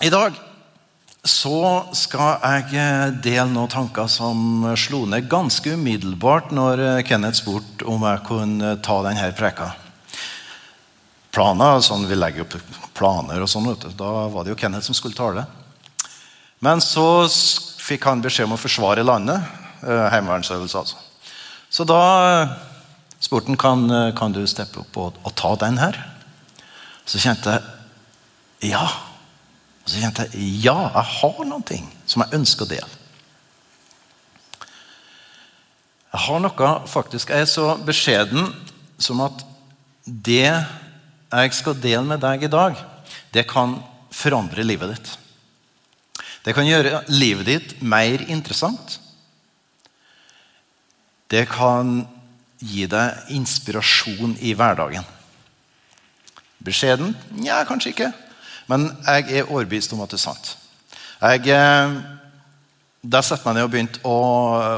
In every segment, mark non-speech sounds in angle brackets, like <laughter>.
I dag så skal jeg eh, dele noen tanker som slo ned ganske umiddelbart når eh, Kenneth spurte om jeg kunne ta denne preka. Planer, sånn Vi legger opp planer og sånn. Da var det jo Kenneth som skulle tale. Men så fikk han beskjed om å forsvare landet. Eh, heimevernsøvelse, altså. Så da spurte han kan, kan du steppe opp og, og ta den her. Så kjente jeg ja. Og så kjente jeg ja, jeg har noe som jeg ønsker å dele. Jeg har noe faktisk, Jeg er så beskjeden som at det jeg skal dele med deg i dag, det kan forandre livet ditt. Det kan gjøre livet ditt mer interessant. Det kan gi deg inspirasjon i hverdagen. Beskjeden? Nja, kanskje ikke. Men jeg er overbevist om at det er sant. Jeg, eh, setter jeg meg ned og begynte å,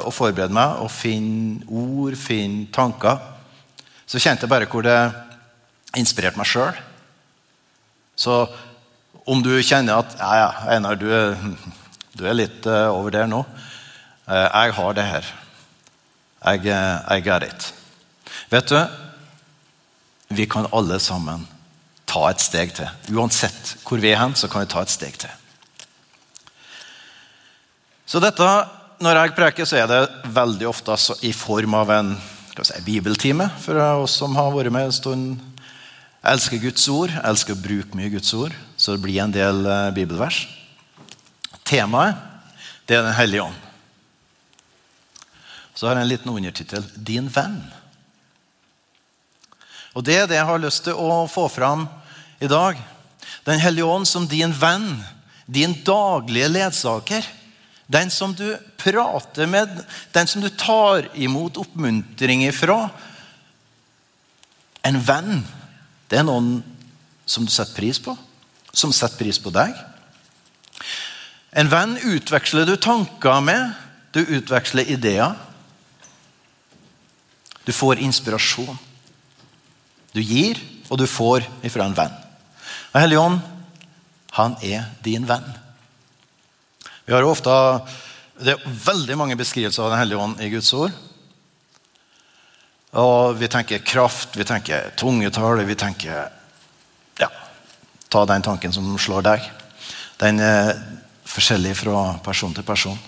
å, forberede meg og finne ord, finne tanker. Så kjente jeg bare hvor det inspirerte meg sjøl. Så om du kjenner at ja, ja, Einar, du, <laughs> du, er litt uh, over der nå. Uh, jeg har det her. Jeg, jeg er it. Vet du, vi kan alle sammen ta et steg til. Uansett hvor vi er hen, så kan vi ta et steg til. Så dette, Når jeg preker, så er det veldig ofte i form av en si, bibeltime for oss som har vært med en stund. Jeg elsker Guds ord, jeg elsker å bruke mye Guds ord, så det blir en del eh, bibelvers. Temaet det er Den hellige ånd. Så har jeg en liten undertittel 'Din venn'. Og Det er det jeg har lyst til å få fram i dag. Den hellige ånd som din venn, din daglige ledsager. Den som du prater med, den som du tar imot oppmuntring ifra. En venn, det er noen som du setter pris på, som setter pris på deg. En venn utveksler du tanker med, du utveksler ideer. Du får inspirasjon. Du gir, og du får ifra en venn. Den hellige ånd, han er din venn. Vi har ofte, Det er veldig mange beskrivelser av Den hellige ånd i Guds ord. Og Vi tenker kraft, vi tenker tungetall, vi tenker Ja, ta den tanken som slår deg. Den er forskjellig fra person til person.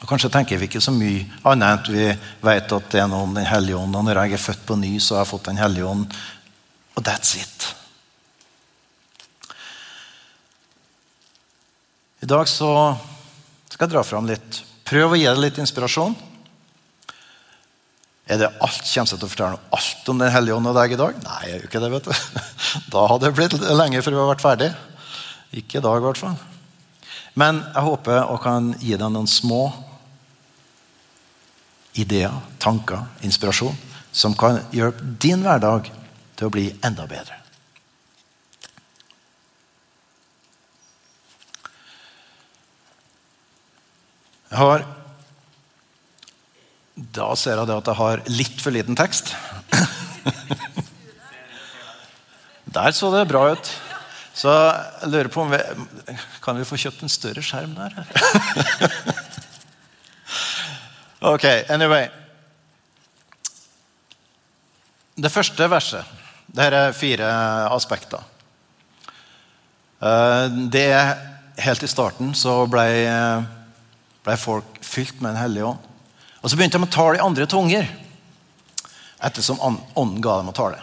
Og Kanskje tenker vi ikke så mye annet enn at vi vet at det er noe om Den hellige ånd. Og når jeg er født på ny, så har jeg fått Den hellige ånd. Og that's it. I dag så skal jeg dra fram litt. Prøv å gi deg litt inspirasjon. Er det alt, Kommer jeg til å fortelle alt om Den hellige ånd og deg i dag? Nei, jeg gjør ikke det. vet du. <laughs> Da hadde det blitt lenge før vi har vært ferdig. Ikke i dag, i hvert fall. Men jeg håper å kan gi deg noen små ideer, tanker, inspirasjon som kan hjelpe din hverdag til å bli enda bedre. Har Da ser jeg at jeg har litt for liten tekst. <laughs> Der så det bra ut. Så jeg lurer på om vi Kan vi få kjøpt en større skjerm der? <laughs> ok, anyway. Det første verset Dette er fire aspekter. Eh, det er Helt i starten så ble ble folk fylt med Den hellige ånd. Og Så begynte de å tale i andre tunger ettersom ånden ga dem å tale.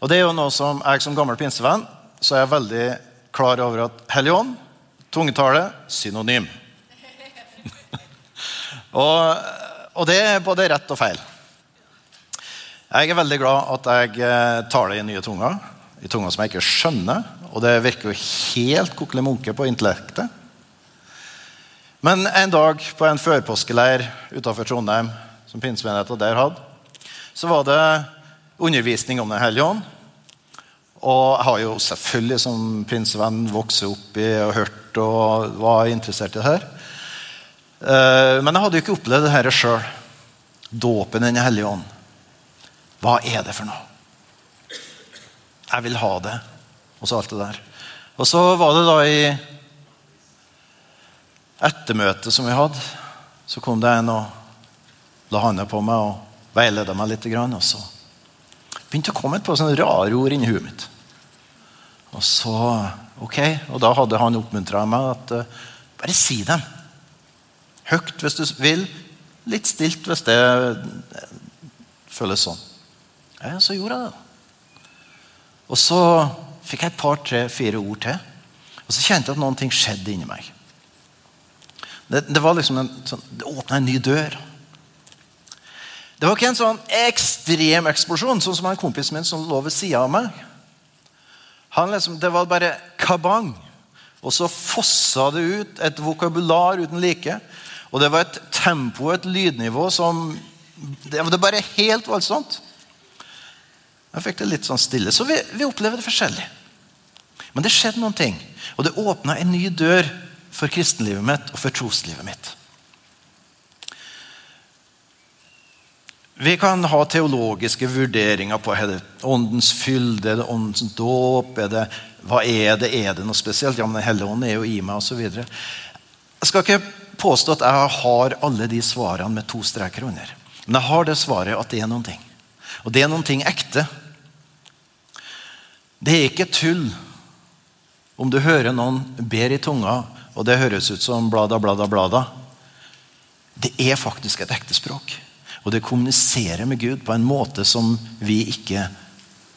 Og det er jo noe som Jeg som gammel pinsevenn så er jeg veldig klar over at Hellig ånd, tungetale, synonym. <laughs> og, og, det er både rett og feil. Jeg er veldig glad at jeg eh, taler i nye tunger, i tunger som jeg ikke skjønner. Og det virker jo helt kokkelimunke på intellektet. Men en dag på en førpåskeleir utenfor Trondheim, som pinsemenigheten der hadde, så var det undervisning om Den hellige ånd. Og jeg har jo selvfølgelig som pinsevenn vokst opp i og hørt og var interessert i det her. Eh, men jeg hadde jo ikke opplevd det her sjøl. Dåpen i Den hellige ånd. Hva er det for noe? Jeg vil ha det. Og så alt det der. Og så var det da i ettermøtet som vi hadde, så kom det en og la hånda på meg og veileda meg litt. Og så begynte å komme et par rare ord inni huet mitt. Og så, ok, og da hadde han oppmuntra meg at uh, bare si dem. Høyt hvis du vil, litt stilt hvis det uh, føles sånn. Ja, så gjorde jeg det. Og så fikk jeg et par, tre, fire ord til. Og så kjente jeg at noen ting skjedde inni meg. Det, det var liksom en, sånn, det åpna en ny dør. Det var ikke en sånn ekstrem eksplosjon, sånn som en kompis min som lå ved sida av meg. Han liksom, det var bare kabang. Og så fossa det ut et vokabular uten like. Og det var et tempo, et lydnivå, som Det var bare helt voldsomt. Jeg fikk det litt sånn stille. Så vi, vi opplever det forskjellig. Men det skjedde noen ting. Og det åpna en ny dør for kristenlivet mitt og for troslivet mitt. Vi kan ha teologiske vurderinger på er det åndens fylde, er det åndens dåp, er det, hva er det, er det noe spesielt? Ja, men Den hellige ånd er jo i meg, osv. Jeg skal ikke påstå at jeg har alle de svarene med to streker under. Men jeg har det svaret at det er noen ting. Og det er noen ting ekte. Det er ikke tull om du hører noen ber i tunga, og det høres ut som blada, blada, blada. Det er faktisk et ekte språk. Og det kommuniserer med Gud på en måte som vi ikke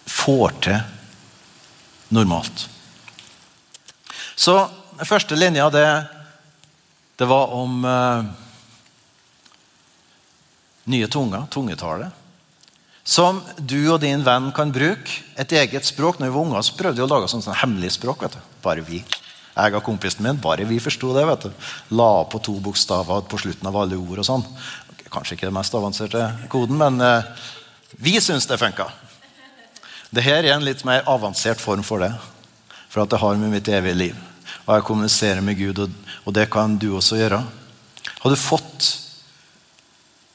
får til normalt. Så den første linja, det, det var om eh, nye tunger, tungetale. Som du og din venn kan bruke. Et eget språk. Når vi var unger, så prøvde vi å lage sånn, sånn hemmelig språk. vet du. Bare vi. Jeg og kompisen min, bare vi forsto det. vet du. La på to bokstaver på slutten av alle ord. og sånn. Kanskje ikke det mest avanserte koden, men eh, vi syns det funka. Dette er en litt mer avansert form for det. For at det har med mitt evige liv. Og jeg kommuniserer med Gud, og det kan du også gjøre. Har du fått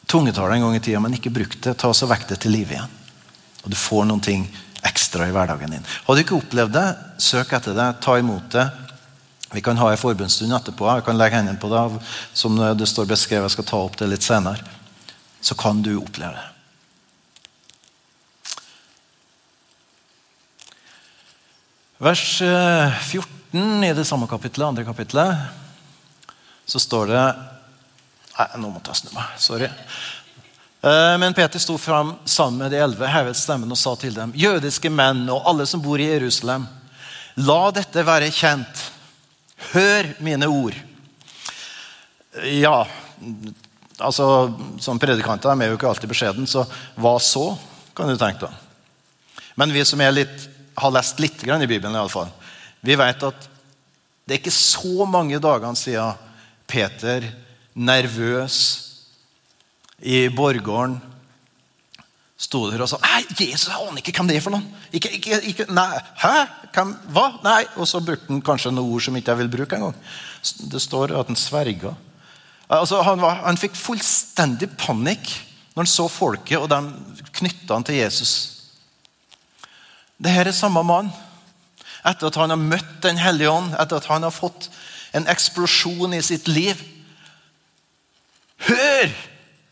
tungetale en gang i tida, men ikke brukt det, ta så vekk det til live igjen. Og du får noen ting ekstra i hverdagen din. Har du ikke opplevd det, søk etter det, ta imot det. Vi kan ha en forbundsstund etterpå. Jeg kan legge hendene på det. Som det står beskrevet, jeg skal ta opp det litt senere. Så kan du oppleve det. Vers 14 eh, i det samme kapittelet, andre kapittelet, så står det Nei, nå måtte jeg snu meg. Sorry. Eh, men Peter sto fram sammen med de elleve, hevet stemmen og sa til dem.: Jødiske menn og alle som bor i Jerusalem, la dette være kjent. Hør mine ord. Ja, altså Som predikanter er vi jo ikke alltid beskjeden, så hva så? kan du tenke deg. Men vi som litt, har lest litt i Bibelen, i alle fall, vi vet at det er ikke så mange dagene siden Peter, nervøs i borggården, sto der og sa Nei, Jesus, jeg aner ikke hvem det er for noen. Ikke, ikke, ikke, nei, Hæ? Hvem? Hva? Nei. Og så brukte han kanskje noen ord som ikke jeg vil bruke engang. Det står at han sverga. Altså, han, var, han, fikk fullstendig panikk når han så folket, og de knytta han til Jesus. Dette er samme mann. Etter at han har møtt Den hellige ånd, etter at han har fått en eksplosjon i sitt liv. Hør,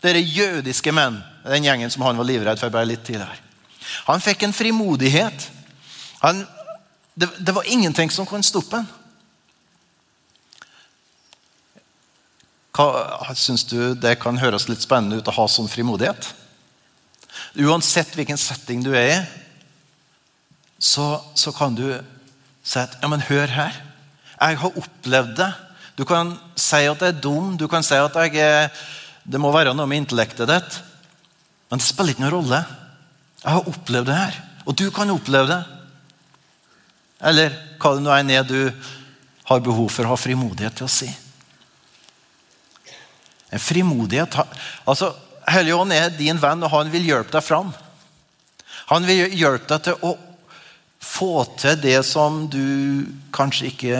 dere jødiske menn! Den gjengen som han var livredd for bare litt tidligere. Han fikk en frimodighet. Han, det, det, var ingenting som kunne stoppe ham. Syns du det kan høres litt spennende ut å ha sånn frimodighet? Uansett hvilken setting du er i, så, så kan du si at Ja, men hør her. Jeg har opplevd det. Du kan si at jeg er dum, du kan si at jeg er, det må være noe med intellektet ditt. Men det spiller ikke noen rolle. Jeg har opplevd det her. Og du kan oppleve det. Eller hva det nå er du har behov for å ha frimodighet til å si. En frimodighet altså, Hellige er din venn, og han vil hjelpe deg fram. Han vil hjelpe deg til å få til det som du kanskje ikke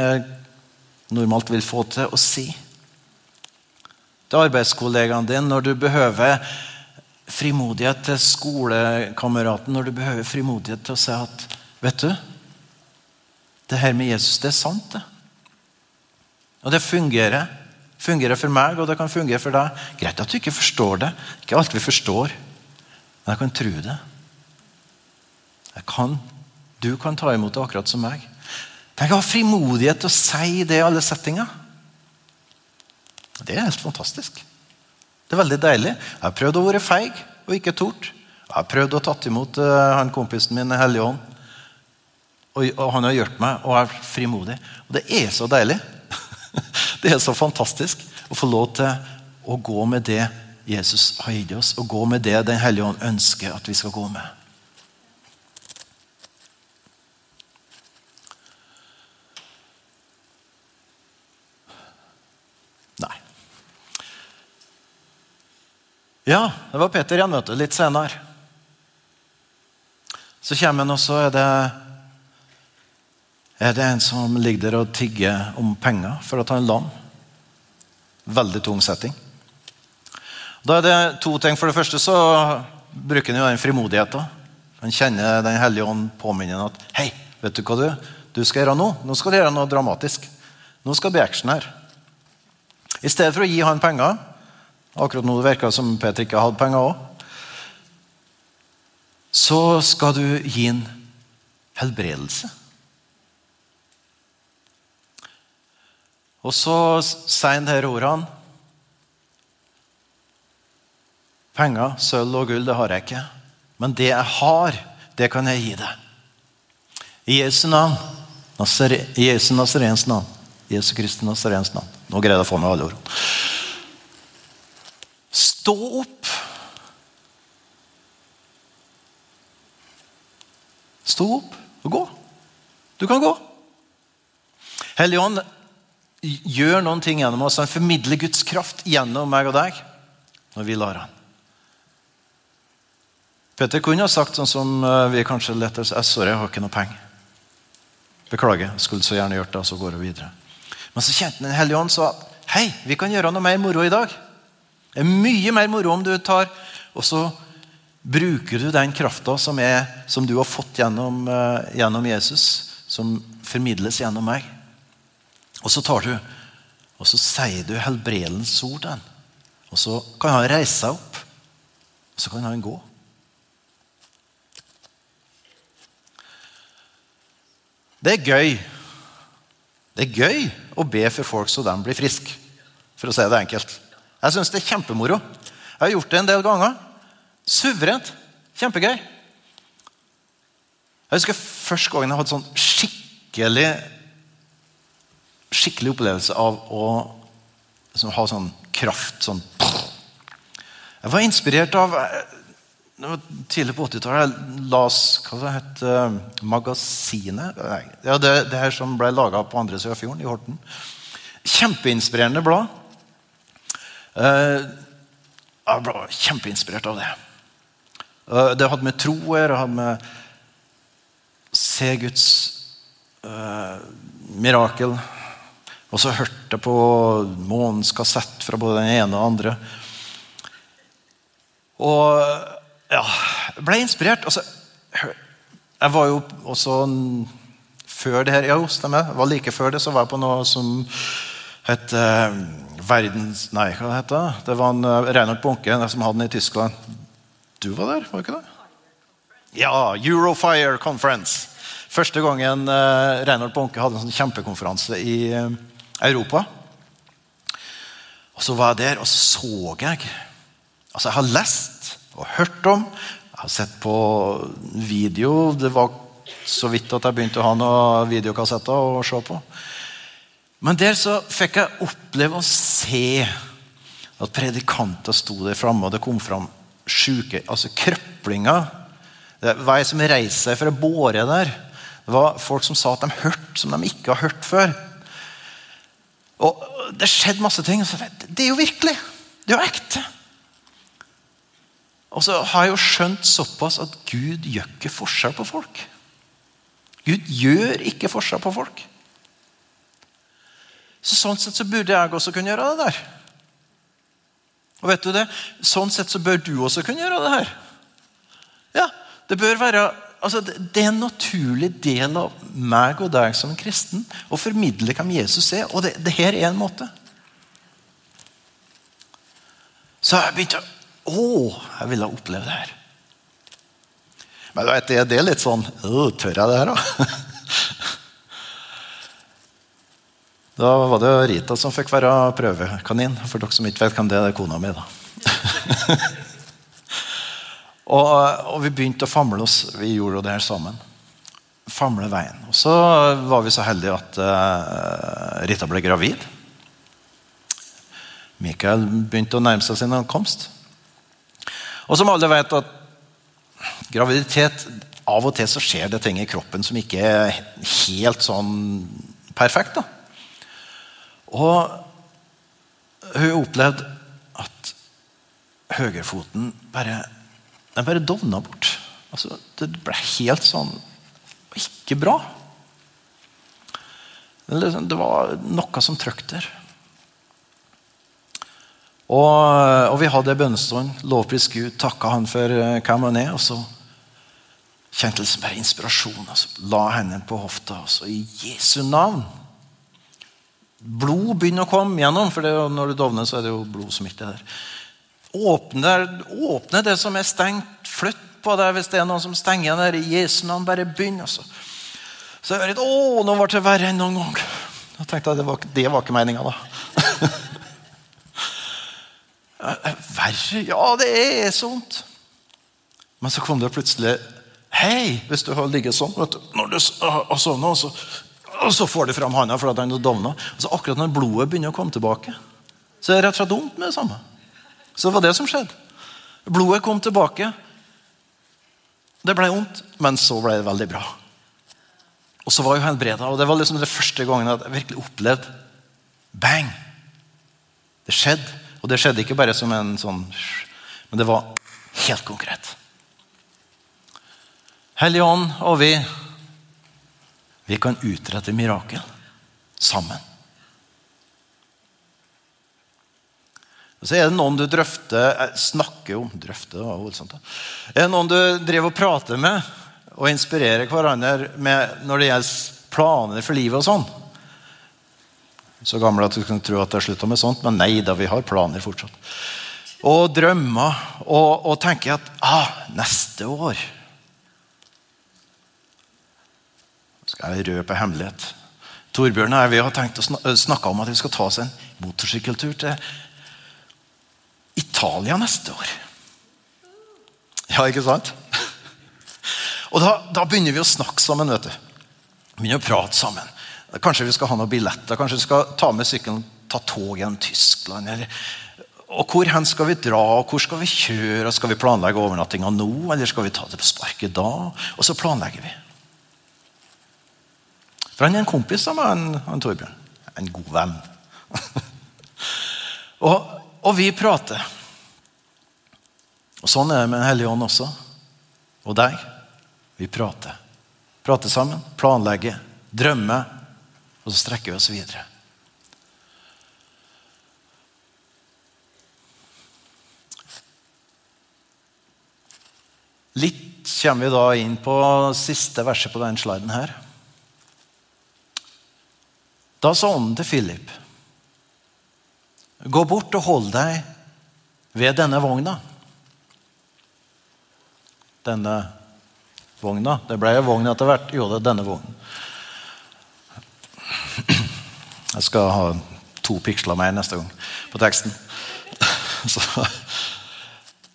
normalt vil få til å si. Til arbeidskollegaen din når du behøver frimodighet til skolekameraten når du behøver frimodighet til å si at Vet du, det her med Jesus, det er sant, det. Og det fungerer. fungerer for meg, og det kan fungere for deg. Greit at du ikke forstår det. Ikke alt vi forstår. Men jeg kan tro det. Jeg kan. Du kan ta imot det akkurat som meg. Tenk å ha frimodighet til å si det i alle settinger. Det er helt fantastisk. Det er veldig deilig. Jeg har prøvd å være feig og ikke tort. Jeg har prøvd å tatt imot uh, han kompisen min Hellige Ånd. Og, han har hjulpet meg, og er frimodig. Og det er så deilig. <laughs> Det er så fantastisk å få lov til å gå med det Jesus har gitt oss, og gå med det Den hellige ånd ønsker at vi skal gå med. Ja, det var Peter igjen, vet du. Litt senere. Så kommer han, og så er det er det en som ligger der og tigger om penger for å ta en lam. Veldig tung setting. Da er det to ting. For det første så bruker han jo den frimodigheten. Han kjenner Den hellige ånd påminner at Hei, vet du hva du, du skal gjøre nå? Nå skal du gjøre noe dramatisk. Nå skal det bli action her. I stedet for å gi han penger Akkurat nå virka det som Peter ikke hadde penger òg. Så skal du gi en helbredelse. Og så sier han disse ordene. Penger, sølv og gull, det har jeg ikke. Men det jeg har, det kan jeg gi deg. I Jesu navn. I Jesu Nazarens navn. Jesu Kristi Nazarens navn. Nå greier jeg å få med alle ordene. Stå opp. Stå opp og gå. Du kan gå. Hellige Ånd gjør noen ting gjennom oss. Han formidler Guds kraft gjennom meg og deg når vi lar han. Peter kunne ha sagt sånn som eh, vi kanskje lettere sier Sorry, jeg har ikke noe penger. Beklager. Skulle så gjerne gjort det, og så går vi videre. Men så kjente Den hellige ånd sa hei, vi kan gjøre noe mer moro i dag. Det er mye mer moro om du tar og så bruker du den krafta som, som, du har fått gjennom, uh, gjennom Jesus, som formidles gjennom meg. Og så tar du og så sier du helbredelsens ord til Og så kan han reise seg opp, og så kan han gå. Det er gøy. Det er gøy å be for folk så de blir friske, for å si det enkelt. Jeg syns det er kjempemoro. Jeg har gjort det en del ganger. Suverent. Kjempegøy. Jeg husker første gangen jeg hadde sånn skikkelig skikkelig opplevelse av å liksom, ha sånn kraft. Sånn. Jeg var inspirert av det var Tidlig på 80-tallet jeg las hva det het, uh, Magasinet. Ja, det, det, her som ble laga på andre siden av fjorden, i Horten. Kjempeinspirerende blad. Uh, jeg ble kjempeinspirert av det. Uh, det hadde med tro å gjøre. hadde med se Guds mirakel. Og så hørte jeg på månens kassett fra både den ene og den andre. Og ja, jeg ble inspirert. Altså, jeg var jo også før det her Ja, stemmer. Jeg var like før det så var jeg på noe som het eh, Verdens Nei, hva het det? Det var en uh, Reinhard Bonke som hadde den i Tyskland. Du var der, var ikke det? Ja, Eurofire Conference. Første gangen uh, Reinhard Bonke hadde en sånn kjempekonferanse i uh, Europa. Og Så var jeg der, og så så jeg Altså, jeg har lest og hørt om. Jeg har sett på video. Det var så vidt at jeg begynte å ha noen videokassetter å se på. Men der så fikk jeg oppleve å se at predikanter sto der framme, og det kom fram sjuke, altså krøplinger. Det var ei som reiste seg å båre der. Det var folk som sa at de hørte som de ikke har hørt før. Og Det skjedde masse ting. Det er jo virkelig. Det er jo ekte. Og så har jeg jo skjønt såpass at Gud gjør ikke forskjell på folk. Gud gjør ikke forskjell på folk. Så Sånn sett så burde jeg også kunne gjøre det der. Og vet du det? Sånn sett så bør du også kunne gjøre det her. Ja, Det bør være altså, det er en naturlig del av meg og deg som en kristen å formidle hvem Jesus er. Og det, det her er en måte. Så jeg begynte å jeg ville oppleve det her. Men vet det er litt sånn Tør jeg det her, da? <laughs> Da var det Rita som fikk være prøvekanin. For dere som ikke vet hvem det er, det er kona mi. da. <laughs> og, og, vi begynte å famle oss. Vi gjorde det her sammen. Famle veien. Og så var vi så heldige at uh, Rita ble gravid. Mikael begynte å nærme seg sin ankomst. Og som alle vet at graviditet Av og til så skjer det ting i kroppen som ikke er helt sånn perfekt. da. Og hun opplevde at høyrefoten bare den bare dovna bort. Altså, det ble helt sånn ikke bra. Det var noe som trykte der. Og, og, vi hadde bønnestund, lovpris Gud, takka han for eh, hvem han er. Og så kjente jeg liksom bare inspirasjon. Altså, la hendene på hofta. Og så i Jesu navn. Blod begynner å komme gjennom, for det, når du dovner, så er det jo blodsmitte der. Åpne, åpne, det som er stengt. Flytt på det hvis det er noen som stenger der. I Jesu navn, bare begynn. Altså. Så jeg hørte, å, nå ble det verre enn noen gang. Da tenkte jeg det var, det var ikke meninga, da. <laughs> Verre? Ja, det er sånt. Men så kom det plutselig Hei, hvis du har ligget sånn vet du, når du har sovna, så, og så får de fram handa fordi han dovna. Så akkurat når blodet begynner å komme tilbake, så er det rett og slett dumt med det samme. Så det var det som skjedde. Blodet kom tilbake. Det ble vondt, men så ble det veldig bra. Og så var jeg helbreda, og det var liksom det første gangen jeg virkelig opplevde bang. Det skjedde. Og det skjedde ikke bare som en sånn Men det var helt konkret. Hellige Ånd og vi, vi kan utrette mirakel sammen. Og så er det noen du drøfter, eh, snakker om drøfter, Er det noen du driver og prater med og inspirerer hverandre med når det gjelder planer for livet og sånn? Så gammel at du kan tro at det har slutta med sånt, men nei da, vi har planer fortsatt. Og drømmer. Og, og tenker at ah, neste år skal jeg røpe hemmelighet. Torbjørn og jeg har tenkt å snakke om at vi skal ta oss en motorsykkeltur til Italia neste år. Ja, ikke sant? Og da, da begynner vi å snakke sammen. vet du. Begynner å prate sammen. Kanskje vi skal ha noen billetter, kanskje vi skal ta med sykkelen ta tog gjennom Tyskland. Eller, og Hvor hen skal vi dra, og hvor skal vi kjøre? Skal vi planlegge overnattinga nå, eller skal vi ta det på sparket da? Og så planlegger vi. For han er en kompis av meg, han, Torbjørn. En god venn. <laughs> og, og, vi prater. Og Sånn er det med Den hellige ånd også. Og deg. Vi prater. Prater sammen, planlegger, drømmer og så strekker vi oss videre. Litt kommer vi da inn på siste verset på denne sliden her. Da sa ånden til Philip.: Gå bort og hold deg ved denne vogna. Denne vogna. Det ble jo vogn etter hvert. Jo, det er denne vognen. <clears throat> Jeg skal ha to piksler mer neste gang på teksten. <laughs> Så,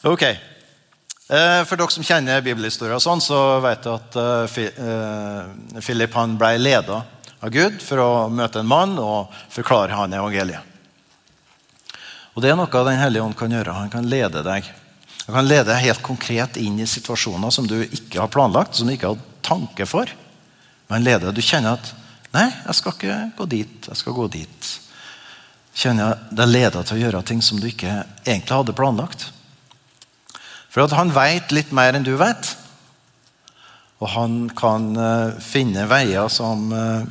ok. Eh, for dere som kjenner bibelhistorie, sånn, så vet dere at eh, eh, Philip han ble leda av Gud for å møte en mann og forklare han evangeliet. Og Det er noe Den hellige ånd kan gjøre. Han kan lede deg Han kan lede deg helt konkret inn i situasjoner som du ikke har planlagt, som du ikke har tanke for. Men leder Du kjenner at Nei, jeg skal ikke gå dit. Jeg skal gå dit. Kjenner jeg Det leder til å gjøre ting som du ikke egentlig hadde planlagt. For at han veit litt mer enn du vet. Og han kan uh, finne veier som, uh,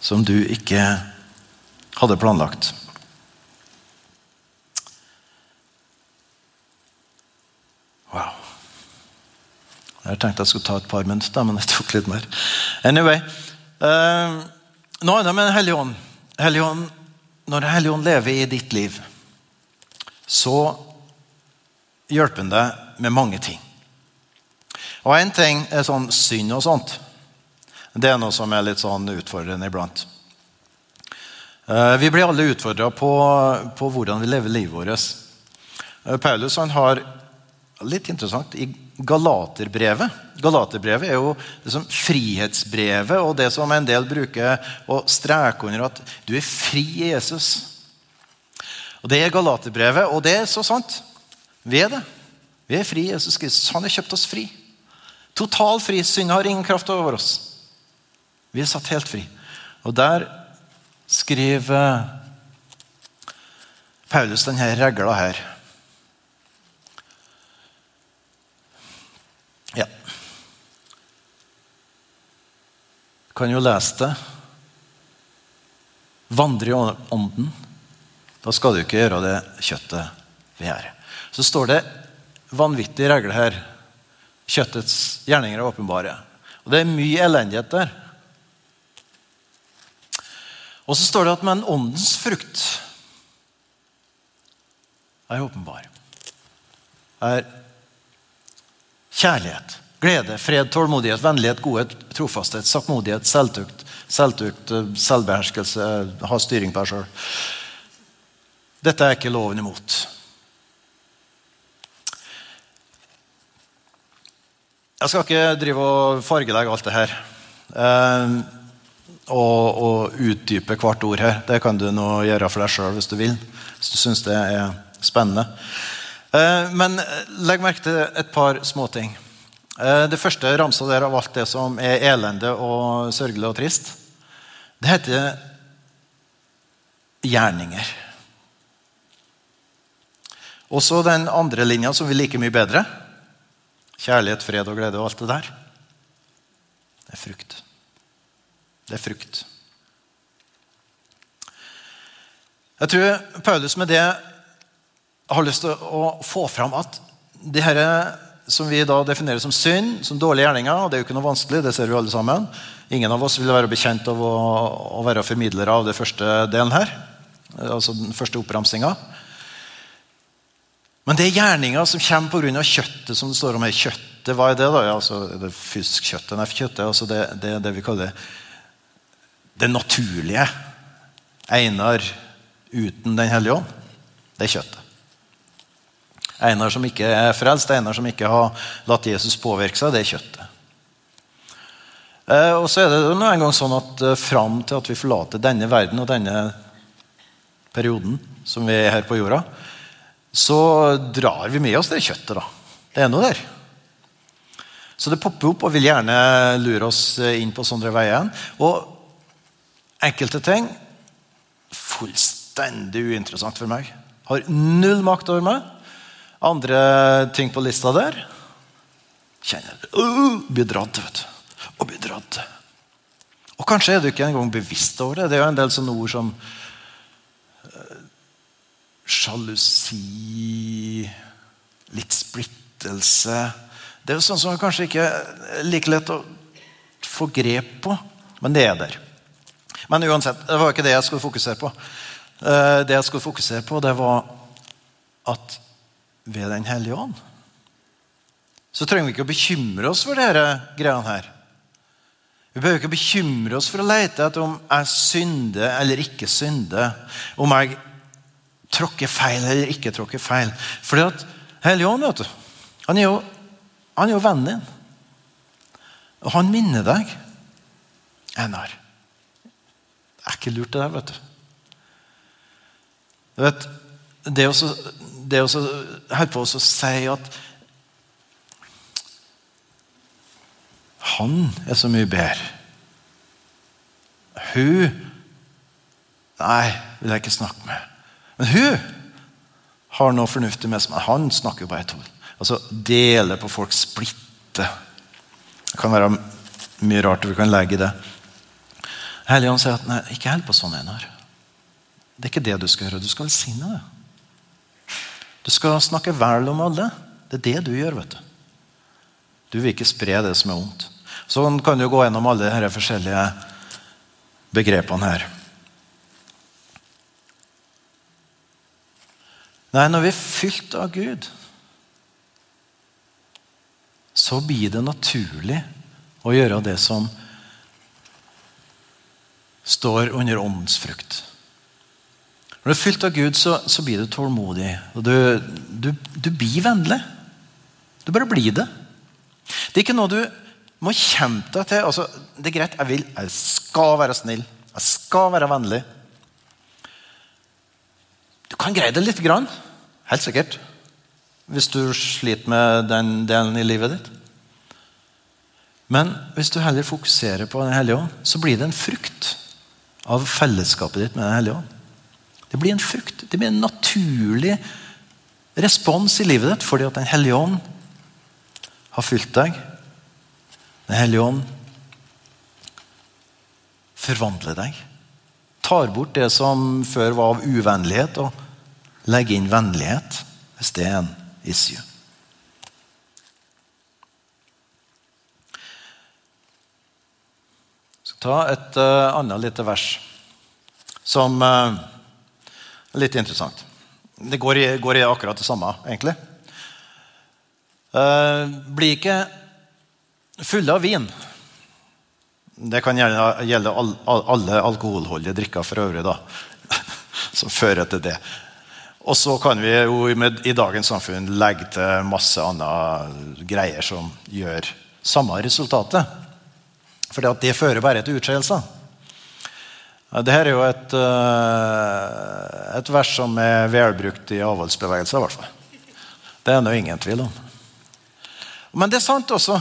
som du ikke hadde planlagt. Wow. Jeg tenkte jeg skulle ta et par minutter, men det tok litt mer. Anyway. Uh, noe annet med Den hellige ånd. Hellige ånd. Når Den hellige ånd lever i ditt liv, så hjelper han deg med mange ting. Og én ting er sånn synd og sånt. Det er noe som er litt sånn utfordrende iblant. Eh, vi blir alle utfordra på, på, hvordan vi lever livet vårt. Eh, Paulus han har litt interessant i Galaterbrevet. Galaterbrevet er jo liksom frihetsbrevet og det som en del bruker å streke under at du er fri i Jesus. Og Det er Galaterbrevet, og det er så sant. Vi er det. Vi er fri i Jesus Kristus. Han har kjøpt oss fri. Total fri. Synd har ingen kraft over oss. Vi er satt helt fri. Og der skriver Paulus denne regla her. Ja. Kan jo lese det. Vandre i ånden. Da skal du ikke gjøre det kjøttet begjærer. Så står det vanvittig regler her. Kjøttets gjerninger er åpenbare. Og det er mye elendighet der. Og så står det at men åndens frukt er åpenbar. Er kjærlighet, glede, fred, tålmodighet, vennlighet, godhet, trofasthet, sakmodighet, selvtukt, selvtukt, selvbeherskelse, ha styring på deg sjøl. Dette er ikke loven imot. Jeg skal ikke drive og fargelegge alt det her. Og, og, utdype hvert ord her. Det kan du nå gjøre for deg sjøl hvis du vil. Hvis du syns det er spennende. Eh, men legg merke til et par småting. Eh, det første ramsa der av alt det som er elende og sørgelig og trist, det heter gjerninger. Også den andre linja, som vi liker mye bedre, Kjærlighet, fred og glede og alt det der. Det er frukt. Det er frukt. Jeg tror Paulus med det har lyst til å få fram at det her som vi da definerer som synd, som dårlige gjerninger, og det er jo ikke noe vanskelig, det ser vi alle sammen Ingen av oss vil være bekjent av å, å være formidlere av det første delen her. Altså den første oppramsinga. Men det er gjerninger som kommer pga. kjøttet, som det står om her. Kjøttet, hva er det? da? Ja, altså, det Fiskkjøttet. Nei, kjøttet altså det, det, det vi kaller det naturlige. Einar uten Den hellige ånd. Det er kjøttet. Einar som ikke er frelst, Einar som ikke har latt Jesus påvirke seg, det er kjøttet. Eh, og så er det nå en gang sånn at eh, fram til at vi forlater denne verden og denne perioden som vi er her på jorda, så drar vi med oss det kjøttet. da. Det er noe der. Så det popper opp og vil gjerne lure oss inn på sånne veier. Og enkelte ting fullstendig uinteressant for meg. Har null makt over meg. Andre ting på lista der kjenner jeg uh, Blir dratt, vet du. Og blir dratt. Og kanskje er du ikke engang bevisst over det. Det er jo en del sånne ord som sjalusi, litt splittelse Det er jo sånn som kanskje ikke er like lett å få grep på, men det er der. Men uansett, det var ikke det jeg skulle fokusere på. Eh, det jeg skulle fokusere på, det var at ved Den hellige ånd så trenger vi ikke å bekymre oss for disse greiene her. Vi behøver ikke bekymre oss for å lete etter om jeg synder eller ikke synder. Om jeg tråkker feil eller ikke tråkker feil. Fordi at Helligånd, vet du, han er, jo, han er jo vennen din. Og han minner deg. Einar. Det er ikke lurt, det der, vet du. Du vet, Det også, det også holde på å si at Han er så mye bedre. Hun Nei, vil jeg ikke snakke med. Men hun har noe fornuftig med seg. Han snakker jo bare tull. Altså dele på folk, splitte. Det kan være mye rart vi kan legge i det. Helligånd sier at nei, ikke hold på sånn, Einar. Det er ikke det du skal gjøre. Du skal velsigne det. Du skal snakke vel om alle. Det er det du gjør. vet du. Du vil ikke spre det som er vondt. Sånn kan du gå gjennom alle disse forskjellige begrepene her. Nei, når vi er fylt av Gud, så blir det naturlig å gjøre det som står under åndens frukt. Når du er fylt av Gud, så, så blir du tålmodig. Og du, du, du, blir vennlig. Du bare blir det. Det er ikke noe du må kjempe deg til. Altså, det er greit, jeg vil, jeg skal være snill. Jeg skal være vennlig. Du kan greie det lite grann. Helt sikkert. Hvis du sliter med den delen i livet ditt. Men hvis du heller fokuserer på Den hellige ånd, så blir det en frukt av fellesskapet ditt med Den hellige ånd. Det blir en frukt. Det blir en naturlig respons i livet ditt fordi at Den hellige ånd har fylt deg. Den hellige ånd forvandler deg. Tar bort det som før var av uvennlighet, og legger inn vennlighet hvis det er en issue. Jeg skal ta et uh, annet lite vers som uh, er litt interessant. Det går i, går i, akkurat det samme, egentlig. Uh, blir ikke fulle av vin. Det kan gjelde alle alkoholholdige drikker for øvrig, da, <laughs> som fører til det. Og så kan vi jo i dagens samfunn legge til masse andre greier som gjør samme resultatet. For det fører bare til utskeielser. Dette er jo et, eh, et, vers som er velbrukt i avholdsbevegelser, i hvert fall. Det er det ingen tvil om. Men det er sant også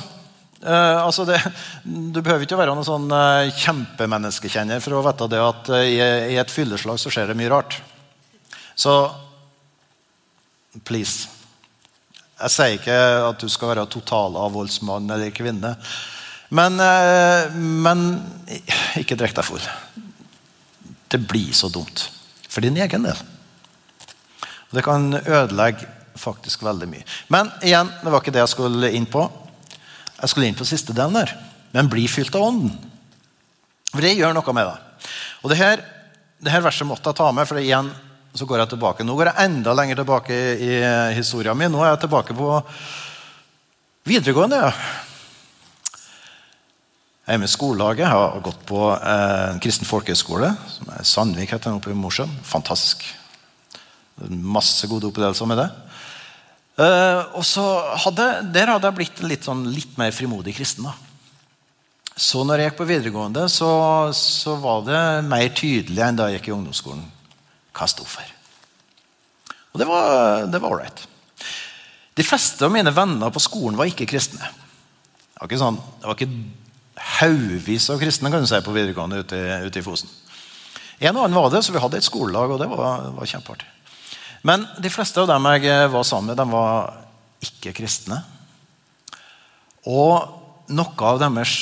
Uh, altså det, du behøver ikke være noen sånn uh, kjempemenneskekjenner for å vite det at uh, i, i, et fylleslag så skjer det mye rart. Så please. Jeg sier ikke at du skal være totalavholdsmann eller -kvinne. Men, men ikke drikk deg full. Det blir så dumt. For din egen del. Det kan ødelegge faktisk veldig mye. Men igjen, det var ikke det jeg skulle inn på. Jeg skulle inn på siste delen der. Men bli fylt av ånden. For det gjør noe med deg. Og det her, det her verset måtte jeg ta med, for igjen så går jeg tilbake. Nå går jeg enda lenger tilbake i, i historien min. Nå er jeg tilbake på videregående. ja. Jeg er med i skolelaget. Jeg har gått på eh, en kristen folkehøyskole. som er Sandvik heter den oppe i Mosjøen. Fantastisk. Masse gode opplevelser med det. Uh, og så hadde, Der hadde jeg blitt litt, sånn, litt mer frimodig kristen. da. Så når jeg gikk på videregående, så, så, var det mer tydelig enn da jeg gikk i ungdomsskolen hva jeg sto for. Og det var, det var ålreit. De fleste av mine venner på skolen var ikke kristne. Det var ikke, sånn, det var ikke haugevis av kristne kan du si, på videregående ute, ute i Fosen. En og annen var det, så vi hadde et skolelag, og det var, var kjempeartig. Men de fleste av dem jeg var sammen med, de var ikke kristne. Og noe av deres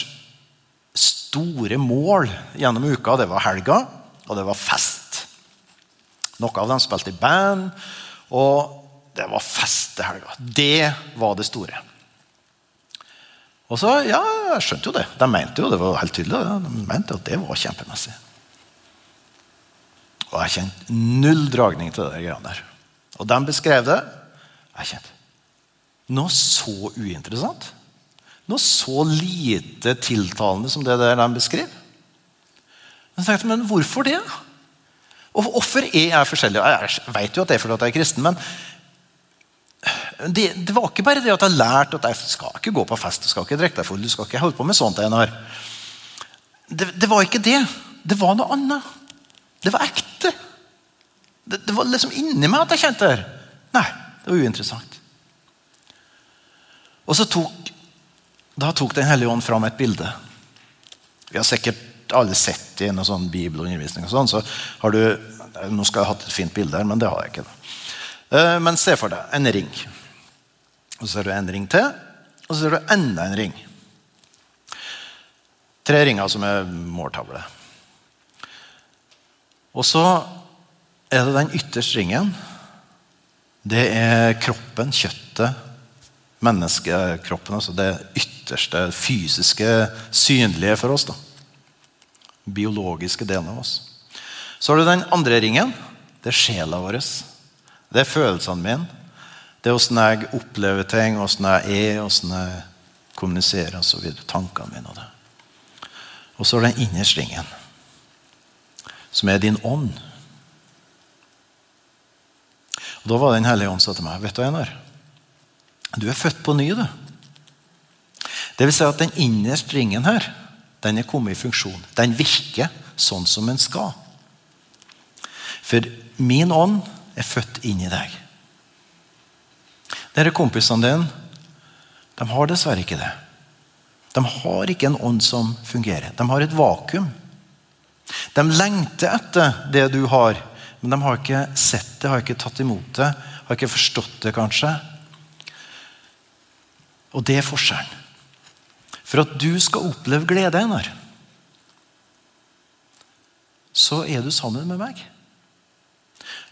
store mål gjennom uka, det var helga, og det var fest. Noen av dem spilte i band, og det var fest til helga. Det var det store. Og så, ja, jeg skjønte jo det. De mente jo det var helt tydelig. De mente at det var kjempemessig. Og jeg kjente null dragning til det greiene der. Og de beskrev det. Jeg kjente Noe så uinteressant. Noe så lite tiltalende som det der de beskrev. Men, tenkte, men hvorfor det? Og hvorfor er jeg forskjellig? Jeg vet jo at det er fordi jeg er kristen, men det, det, var ikke bare det at jeg lærte at jeg skal ikke gå på fest, du skal ikke drikke deg full, du skal ikke holde på med sånt. Det, det var ikke det. Det var noe annet. Det var ekte. Det, det, var liksom inni meg at jeg kjente det. Nei, det var uinteressant. Og så tok da tok Den hellige ånd fram et bilde. Vi har sikkert alle sett det i en sånn bibelundervisning. og sånn, så har du, Nå skal jeg ha hatt et fint bilde her, men det har jeg ikke. da. Eh, men se for deg en ring. Og Så ser du en ring til, og så ser du enda en ring. Tre ringer som er måltavle. Og så er det den ytterste ringen. Det er kroppen, kjøttet, Menneskekroppen, altså det ytterste fysiske, synlige for oss. da. Biologiske delen av oss. Så har du den andre ringen. Det er sjela vår. Det er følelsene mine. Det er åssen jeg opplever ting, åssen jeg er, åssen jeg kommuniserer osv. Tankene mine og det. Og så er den innerste ringen, som er din ånd. Og Da var Den hellige ånd sa til meg Vet du, Einar, du er født på ny, du. Det vil si at den innerste ringen her, den er kommet i funksjon. Den virker sånn som den skal. For min ånd er født inn i deg. Dere kompisene dine de har dessverre ikke det. De har ikke en ånd som fungerer. De har et vakuum. De lengter etter det du har, men de har ikke sett det, har ikke tatt imot det, har ikke forstått det, kanskje. Og det er forskjellen. For at du skal oppleve glede, Einar, så er du sammen med meg.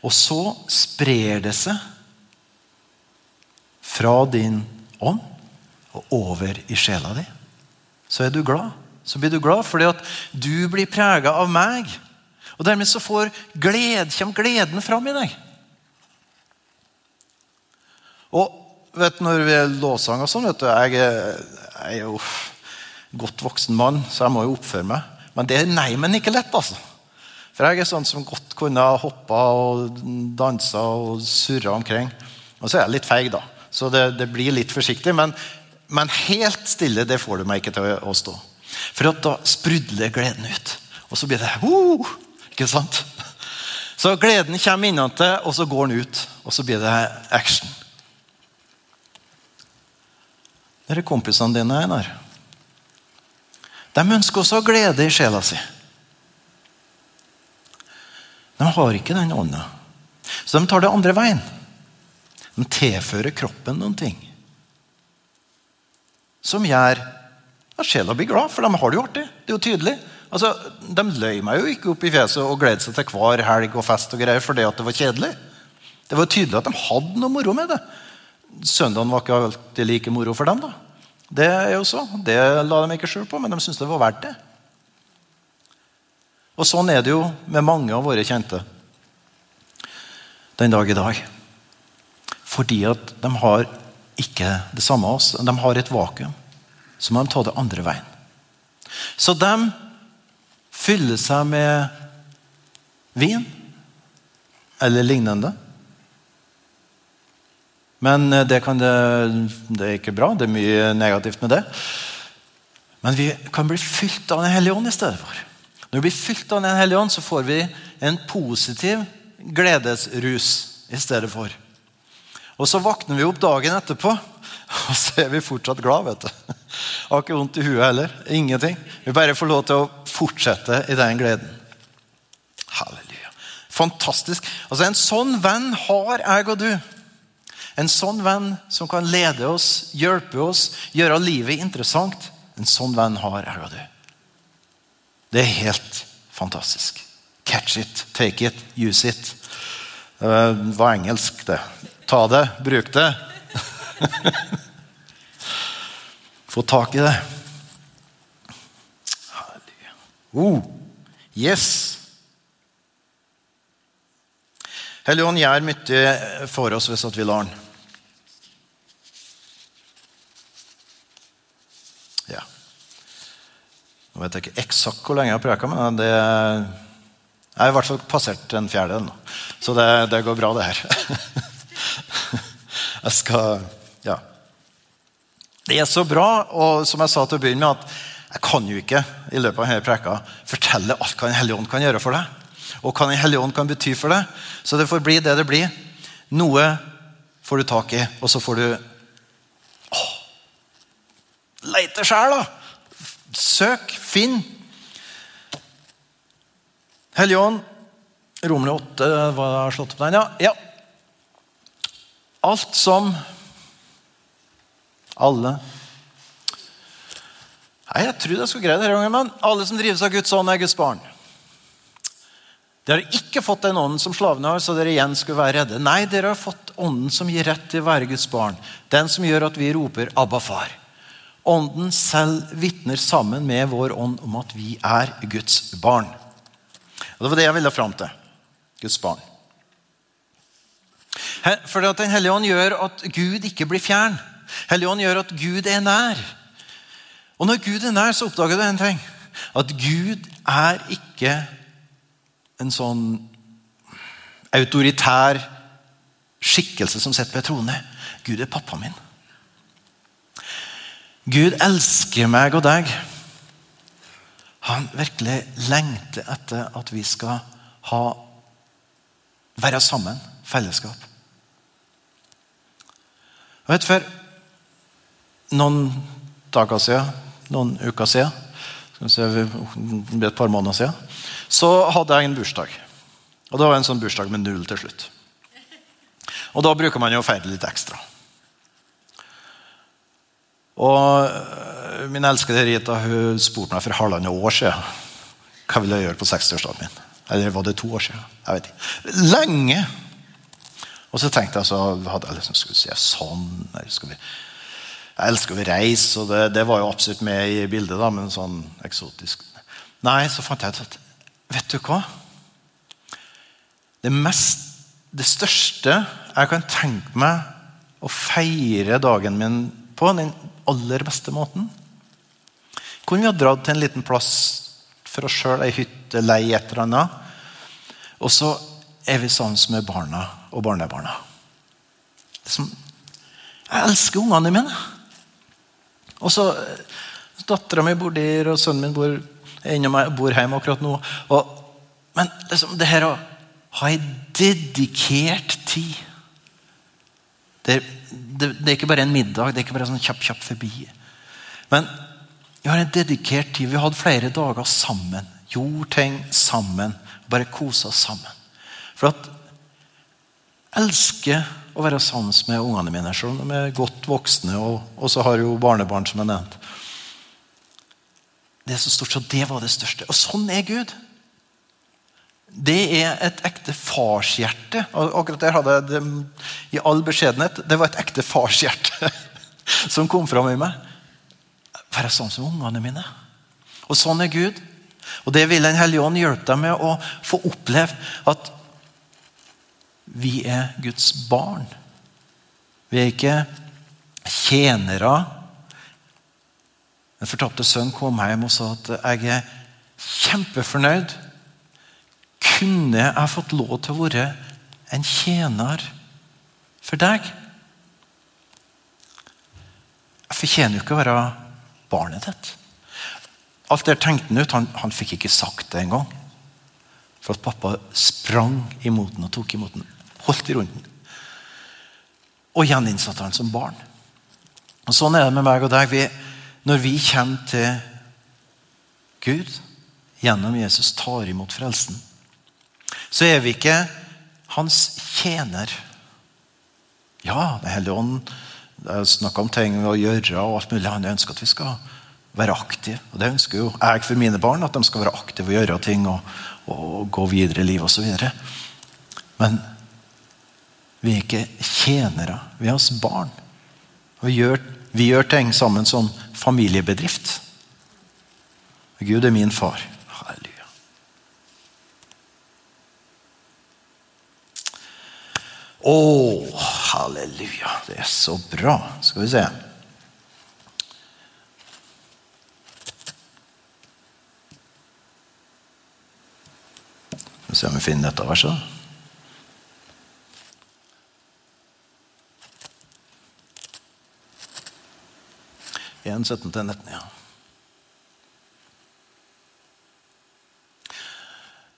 Og så sprer det seg fra din ånd og over i sjela di. Så er du glad. Så blir du glad fordi at du blir prega av meg. Og dermed så får gled, kommer gleden fram i deg. Og vet når vi er lovsang sånn, vet du, jeg, jeg er jo godt voksen mann, så jeg må jo oppføre meg. Men det er nei, men ikke lett, altså. For jeg er sånn som godt kunne hoppa og dansa og surra omkring. Og så er jeg litt feig, da. Så det, det blir litt forsiktig. Men, men, helt stille det får du meg ikke til å, stå. For da sprudler gleden ut. Og så blir det uh, Ikke sant? Så gleden kommer innentil, og så går den ut. Og så blir det action. Det er kompisene dine, Einar. De ønsker også glede i sjela si. De har ikke den ånda. Så de tar det andre veien. De tilfører kroppen noen ting som gjør at sjela blir glad, for de har det jo artig. Det er jo tydelig. Altså, De løy meg jo ikke opp i fjeset og gledet seg til hver helg og fest og greier fordi at det var kjedelig. Det var tydelig at de hadde noe moro med det. Søndagen var ikke alltid like moro for dem. da. Det er jo så. Det la de ikke skjul på, men de syntes det var verdt det. Og Sånn er det jo med mange av våre kjente den dag i dag. Fordi at de har ikke det samme av oss. De har et vakuum. Så må de ta det andre veien. Så de fyller seg med vin eller lignende. Men det, det, det, er ikke bra. Det er mye negativt med det. Men vi kan bli fylt av Den hellige ånd i stedet for. Når vi blir fylt av Den hellige ånd, så får vi en positiv gledesrus i stedet for. Og så våkner vi opp dagen etterpå, <laughs> og så er vi fortsatt glad. vet du. <laughs> Har ikke vondt i huet heller. Ingenting. Vi bare får lov til å fortsette i den gleden. Halleluja. Fantastisk. Altså En sånn venn har jeg og du. En sånn venn som kan lede oss, hjelpe oss, gjøre livet interessant. En sånn venn har jeg og du. Det er helt fantastisk. Catch it, take it, use it. Det var engelsk, det. Ta det, bruk det. <laughs> Få tak i det. Oh, yes. Helligånd gjør mye for oss hvis vi lar den. Nå vet jeg ikke eksakt hvor lenge jeg har preka, men det jeg har i hvert fall passert en fjerdedel nå. Så det, det, går bra, det her. <laughs> jeg skal Ja. Det er så bra, og som jeg sa til å begynne med, at jeg kan jo ikke i løpet av denne preka fortelle alt hva Den hellige ånd kan gjøre for deg. Og hva Den hellige ånd kan bety for deg. Så det får bli det det blir. Noe får du tak i, og så får du Leite sjæl, da! Søk, finn. Hellige Ånd, Romerne 8 hva har slått opp der. Ja. ja. Alt som Alle Nei, Jeg trodde jeg skulle greie det, men alle som drives av Guds ånd, er Guds barn. Dere har ikke fått den ånden som slavene har, så dere igjen skulle være redde. Nei, dere har fått ånden som gir rett til å være Guds barn. Den som gjør at vi roper 'Abba, far'. Ånden selv vitner sammen med vår ånd om at vi er Guds barn. Og Det var det jeg ville fram til. Guds barn. Fordi at Den hellige ånd gjør at Gud ikke blir fjern. Hellige ånd gjør at Gud er nær. Og når Gud er nær, så oppdager du en ting. At Gud er ikke en sånn autoritær skikkelse som sitter ved trone. Gud er pappaen min. Gud elsker meg og deg. Han virkelig lengter etter at vi skal ha, være sammen, fellesskap. Jeg vet For noen dager siden, noen uker siden, et par måneder siden, så hadde jeg en bursdag. Og Det var en sånn bursdag med null til slutt. Og Da bruker man jo å feire litt ekstra. Og øh, Min elskede Rita hun spurte meg for halvannet år siden hva ville jeg gjøre på 60-årsdagen min. Eller var det to år siden? Jeg vet ikke. Lenge! Og så tenkte jeg så hadde jeg liksom, skulle si sånn vi, Jeg elsker å reise, og det, det, var jo absolutt med i bildet, da, men sånn eksotisk. Nei, så fant jeg ut at Vet du hva? Det, mest, det største jeg kan tenke meg å feire dagen min på, den aller beste måten Kunne vi ha dratt til en liten plass for oss sjøl, ei hytte, lei et eller annet. Og så er vi sammen med barna og barnebarna. Som, jeg elsker ungene mine. Og så Dattera mi bor der, og sønnen min bor meg, bor hjemme akkurat nå. Og, men liksom, det her å ha ei dedikert tid det, det, det, er ikke bare en middag, det er ikke bare sånn kjapp, kjapp forbi. Men vi har en dedikert tid. Vi har hatt flere dager sammen. Gjort ting sammen. Bare kosa oss sammen. For at jeg elsker å være sammen med ungene mine, selv om de er godt voksne. Og, og så har jo barnebarn, som jeg nevnte. Det er så stort, så det var det største. Og sånn er Gud. Det er et ekte farshjerte. Og akkurat der hadde jeg det, i all beskjedenhet Det var et ekte farshjerte <laughs> som kom fram i meg. Være sånn som ungene mine. Og sånn er Gud. Og det vil Den hellige ånd hjelpe deg med å få oppleve. At vi er Guds barn. Vi er ikke tjenere den fortapte sønn kom hjem og sa at jeg er kjempefornøyd. Kunne jeg fått lov til å være en tjener for deg? Jeg fortjener jo ikke å være barnet ditt. Alt det tenkte han ut. Han, han fikk ikke sagt det engang. For at pappa sprang imot den og tok imot den. Holdt i runden. Og gjeninnsatte han som barn. Og Sånn er det med meg og deg. Vi når vi kommer til Gud gjennom Jesus tar imot frelsen, så er vi ikke hans tjener. Ja, Det hellige ånd snakker om ting å gjøre og alt mulig. Han ønsker at vi skal være aktive. Og Det ønsker jo jeg for mine barn, at de skal være aktive og gjøre ting og, og gå videre i livet osv. Men vi er ikke tjenere. Vi er hans barn. Vi gjør, vi gjør ting sammen som familiebedrift. Gud er min far. Halleluja. Å, halleluja. Det er så bra. Skal vi se. Skal vi se om vi finner dette verset. igjen 17-19. ja.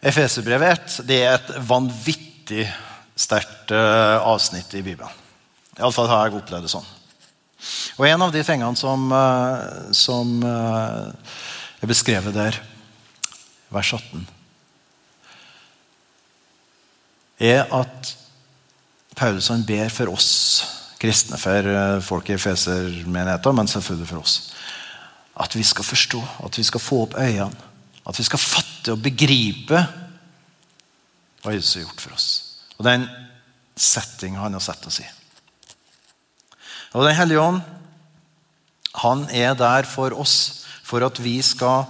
Efeserbrevet det er et vanvittig sterkt eh, avsnitt i Bibelen. Iallfall har jeg opplevd det sånn. Og En av de tingene som, eh, som eh, er beskrevet der, vers 18, er at Paulus han ber for oss kristne, for folk i Feser-menigheten, men selvfølgelig for oss. At vi skal forstå, at vi skal få opp øynene. At vi skal fatte og begripe hva Jesus har gjort for oss. Og den settinga han har satt oss i. Og Den hellige ånd, han er der for oss for at vi skal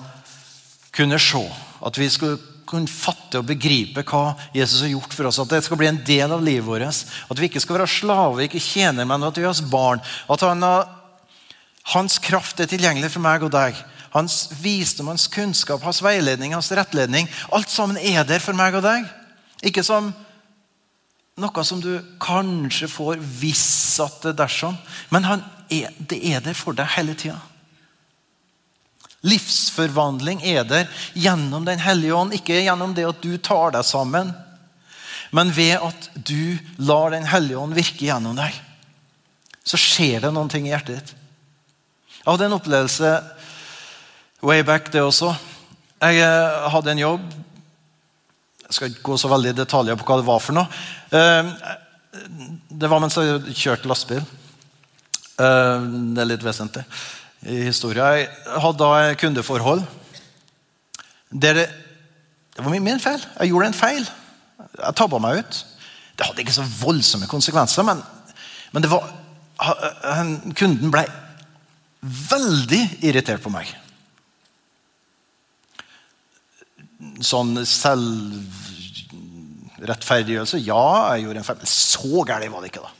kunne se. At vi skal kunne fatte og begripe hva Jesus har gjort for oss. At det skal bli en del av livet vårt. At vi ikke skal være slaver, ikke tjener men at vi er hans barn. At han har, hans kraft er tilgjengelig for meg og deg. Hans visdom, hans kunnskap, hans veiledning, hans rettledning. Alt sammen er der for meg og deg. Ikke som noe som du kanskje får hvis at det dersom. Men er, det er der for deg hele tida. Livsforvandling er der gjennom Den hellige ånd. Ikke gjennom det at du tar deg sammen, men ved at du lar Den hellige ånd virke gjennom deg. Så skjer det noen ting i hjertet ditt. Jeg hadde en opplevelse way back, det også. Jeg eh, hadde en jobb Jeg skal ikke gå så veldig i detaljer på hva det var for noe. Eh, det var mens jeg kjørte lastebil. Eh, det er litt vesentlig i historien. Jeg hadde da kundeforhold der det, det var min feil. Jeg gjorde en feil. Jeg tabba meg ut. Det hadde ikke så voldsomme konsekvenser, men, men var, kunden ble veldig irritert på meg. Sånn selvrettferdiggjørelse Ja, jeg gjorde en feil. Så gæren var det ikke, da.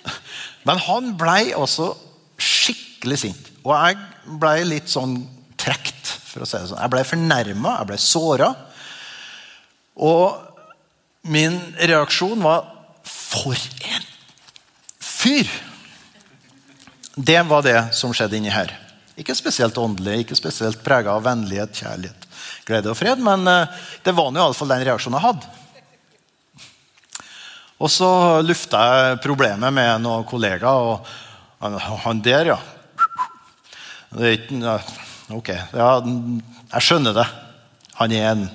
<laughs> Men han blei også skikkelig sint. Og jeg ble litt sånn trekt, for å si det sånn. Jeg ble fornærma, jeg ble såra. Og min reaksjon var For en fyr! Det var det som skjedde inni her. Ikke spesielt åndelig, ikke spesielt prega av vennlighet, kjærlighet, glede og fred, men eh, det var nå iallfall den reaksjonen jeg hadde. Og så lufta jeg problemet med noen kollegaer, og han der, ja. Det er ikke, ok, ja, Jeg skjønner det. Han er en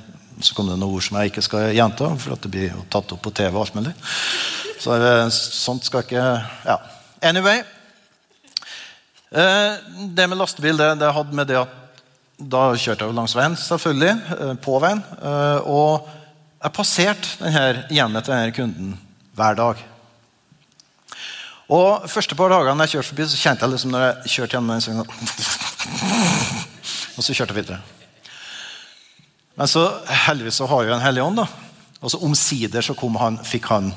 Så kom det noen ord som jeg ikke skal gjenta, for at det blir tatt opp på TV. og alt mulig. Så sånt skal ikke ja. Anyway. Eh, det med lastebil det, det hadde med det at da kjørte jeg langs veien, selvfølgelig. Eh, på veien. Eh, og jeg passerte denne, hjemmet til denne kunden hver dag. Og første par dagene jeg kjørte forbi, så kjente jeg liksom når jeg kjørte gjennom den svingen Og så kjørte jeg videre. Men så heldigvis så har jeg jo en hellig ånd. da. Og så omsider så kom han, fikk han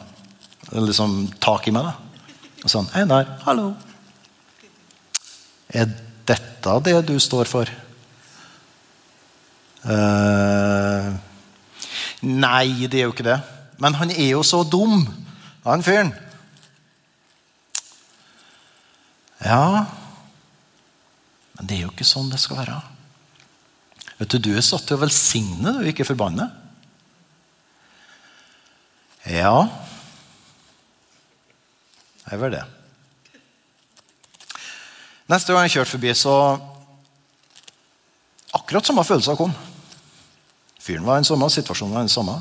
liksom tak i meg. da. Og sånn Einar, hallo. Er dette det du står for? Uh, nei, det er jo ikke det. Men han er jo så dum, han fyren. Ja, men det er jo ikke sånn det skal være. Vet Du du er satt til å velsigne, du, ikke forbanne. Ja Det er vel det. Neste gang jeg kjørte forbi, så Akkurat samme følelser kom. Fyren var den samme, situasjonen var den samme.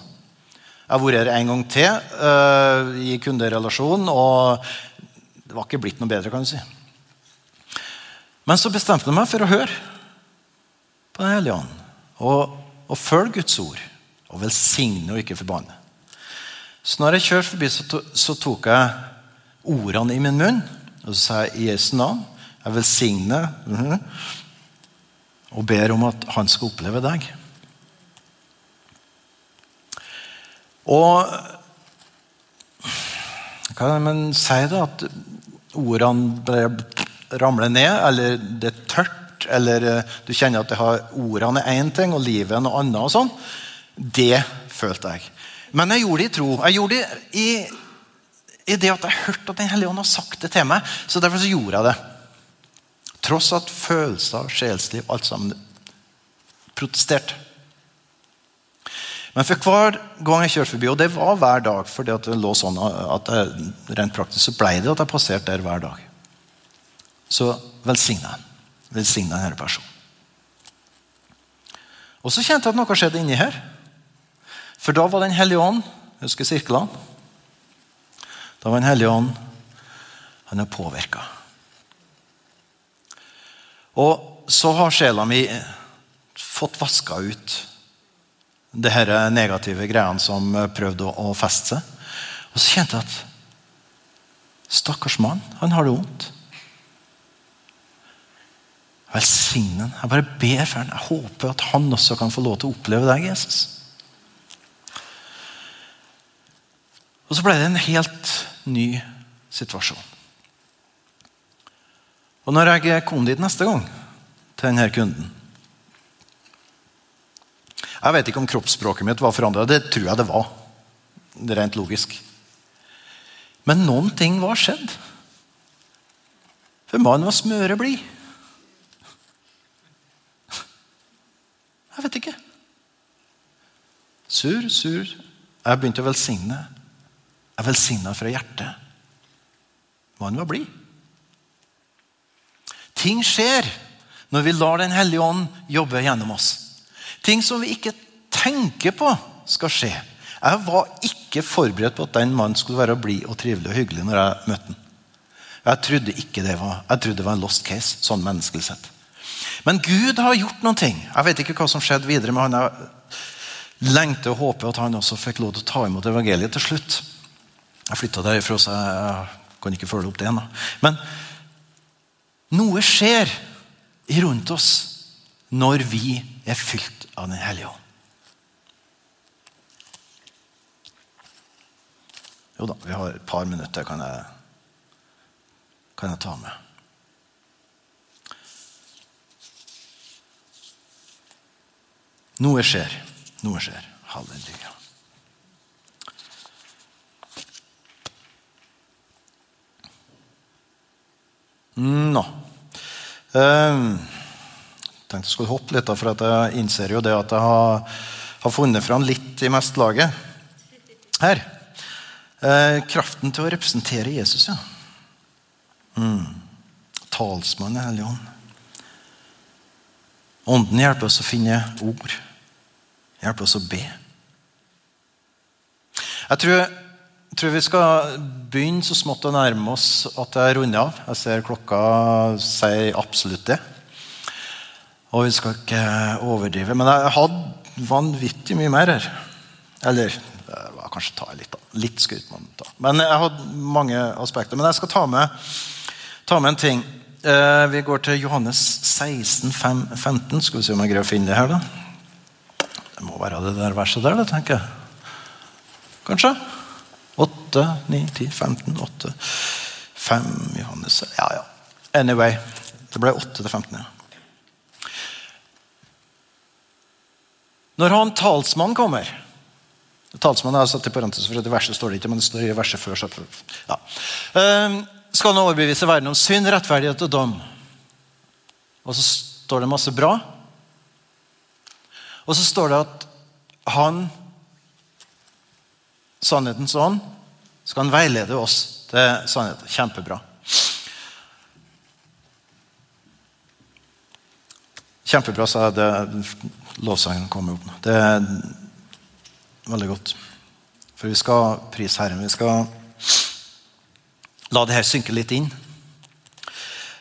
Jeg har vært her en gang til uh, i kunderelasjon, og det var ikke blitt noe bedre, kan du si. Men så bestemte jeg meg for å høre på Den hellige ånd. Og, og følge Guds ord. Og velsigne og ikke forbanne. Så når jeg kjørte forbi, så, to, så tok jeg ordene i min munn. Og så sa jeg i Jesu navn. Jeg velsigner mm -hmm, og ber om at han skal oppleve deg. Og kan man si det at ordene ramler ned, eller det er tørt, eller eh, du kjenner at det har ordene er én ting og livet er noe annet. og sånn, Det følte jeg. Men jeg gjorde det i tro. Jeg gjorde det i, i det at jeg hørte at Den hellige ånd har sagt det til meg. Så derfor så gjorde jeg det. Tross at følelser, sjelsliv, alt sammen protesterte. Men for hver gang jeg kjørte forbi, og det var hver dag fordi at det lå sånn at jeg, rent praktisk så ble det at jeg passerte der hver dag så velsigna han. Velsigna denne personen. Og så kjente jeg at noe skjedde inni her. For da var Den hellige ånd Husker sirklene? Da var Den hellige ånd Han er påvirka. Og så har sjela mi fått vaska ut det her negative greiene som prøvde å feste seg. Og så kjente jeg at stakkars mann, han har det vondt. Velsign ham. Jeg bare ber for ham. Jeg håper at han også kan få lov til å oppleve deg, Jesus. Og så ble det en helt ny situasjon. Og når jeg kom dit neste gang, til denne kunden Jeg vet ikke om kroppsspråket mitt var forandra. Det tror jeg det var. Det er Rent logisk. Men noen ting var skjedd. For mannen var smøreblid. Jeg vet ikke. Sur, sur. Jeg begynte å velsigne. Jeg velsigna fra hjertet. Mannen var blid. Ting skjer når vi lar Den hellige ånd jobbe gjennom oss. Ting som vi ikke tenker på skal skje. Jeg var ikke forberedt på at den mannen skulle være blid og trivelig og hyggelig når jeg møtte den. Jeg trodde ikke det var, jeg trodde det var en lost case, sånn menneskelig sett. Men Gud har gjort noen ting. Jeg vet ikke hva som skjedde videre men. Jeg lengter og håper at han også fikk lov til å ta imot evangeliet til slutt. Jeg flytta derifra, så jeg kan ikke følge opp det ennå. Men noe skjer rundt oss når vi er fylt av Den hellige ånd. Jo da, vi har et par minutter, kan jeg, kan jeg ta med. Noe skjer. Noe skjer. Halleluja. Nå. Um, tenkte jeg skulle hoppe litt, for jeg innser jo det at jeg har, har funnet fram litt i mestlaget her. Uh, kraften til å representere Jesus, ja. Mm. Talsmann i Hellige Ånd. Ånden hjelper oss å finne ord. Hjelper oss å be. Jeg tror jeg tror vi skal begynne så smått å nærme oss at jeg runder av. Jeg ser klokka sier absolutt det. Og vi skal ikke overdrive. Men jeg hadde vanvittig mye mer her. Eller jeg kanskje ta litt, da. litt skryt man ta. Men jeg hadde mange aspekter. Men jeg skal ta med, ta med en ting. Eh, vi går til Johannes 16, 5, 15. Skal vi se om jeg greier å finne det her, da. Det må være det der verset der, det, tenker jeg. Kanskje? 8, 9, 10, 15, 8, 5 Johannes Ja, ja. Anyway. Det ble 8 til 15. ja. Når han talsmann kommer Talsmannen er satt i parentes, for det verset står det ikke, men det står i verset før. Ja. Ehm, skal han overbevise verden om synd, rettferdighet og dom. Og så står det masse bra. Og så står det at han sannhetens ånd, skal han veilede oss til sannhet. Kjempebra. Kjempebra, sa jeg. Det lovsangen kommer opp nå. Det er veldig godt. For vi skal prise Herren. Vi skal la det her synke litt inn.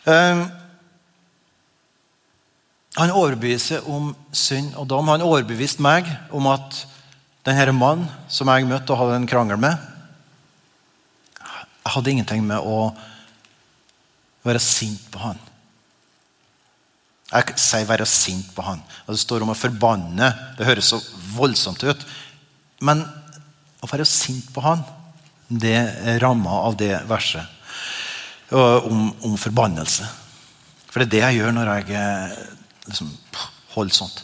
Uh, han overbeviser om synd og dom. Han overbeviste meg om at denne mannen som jeg møtte og hadde en krangel med Jeg hadde ingenting med å være sint på han. Jeg sier 'være sint på han'. Det står om å forbanne. Det høres så voldsomt ut. Men å være sint på han, det er ramma av det verset om, om, forbannelse. For det er det jeg gjør når jeg eh, liksom, holder sånt.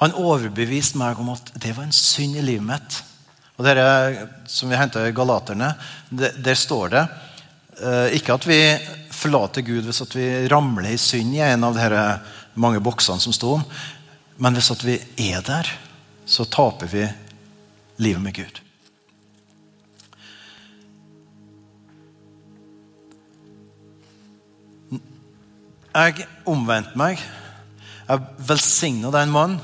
Han overbeviste meg om at det var en synd i livet mitt. Og dere, som vi henta i Galaterne, der står det eh, ikke at vi forlater Gud hvis vi ramler i synd i en av de mange boksene som sto om, men hvis vi er der, så taper vi livet med Gud. Jeg omvendte meg. Jeg velsigna den mannen.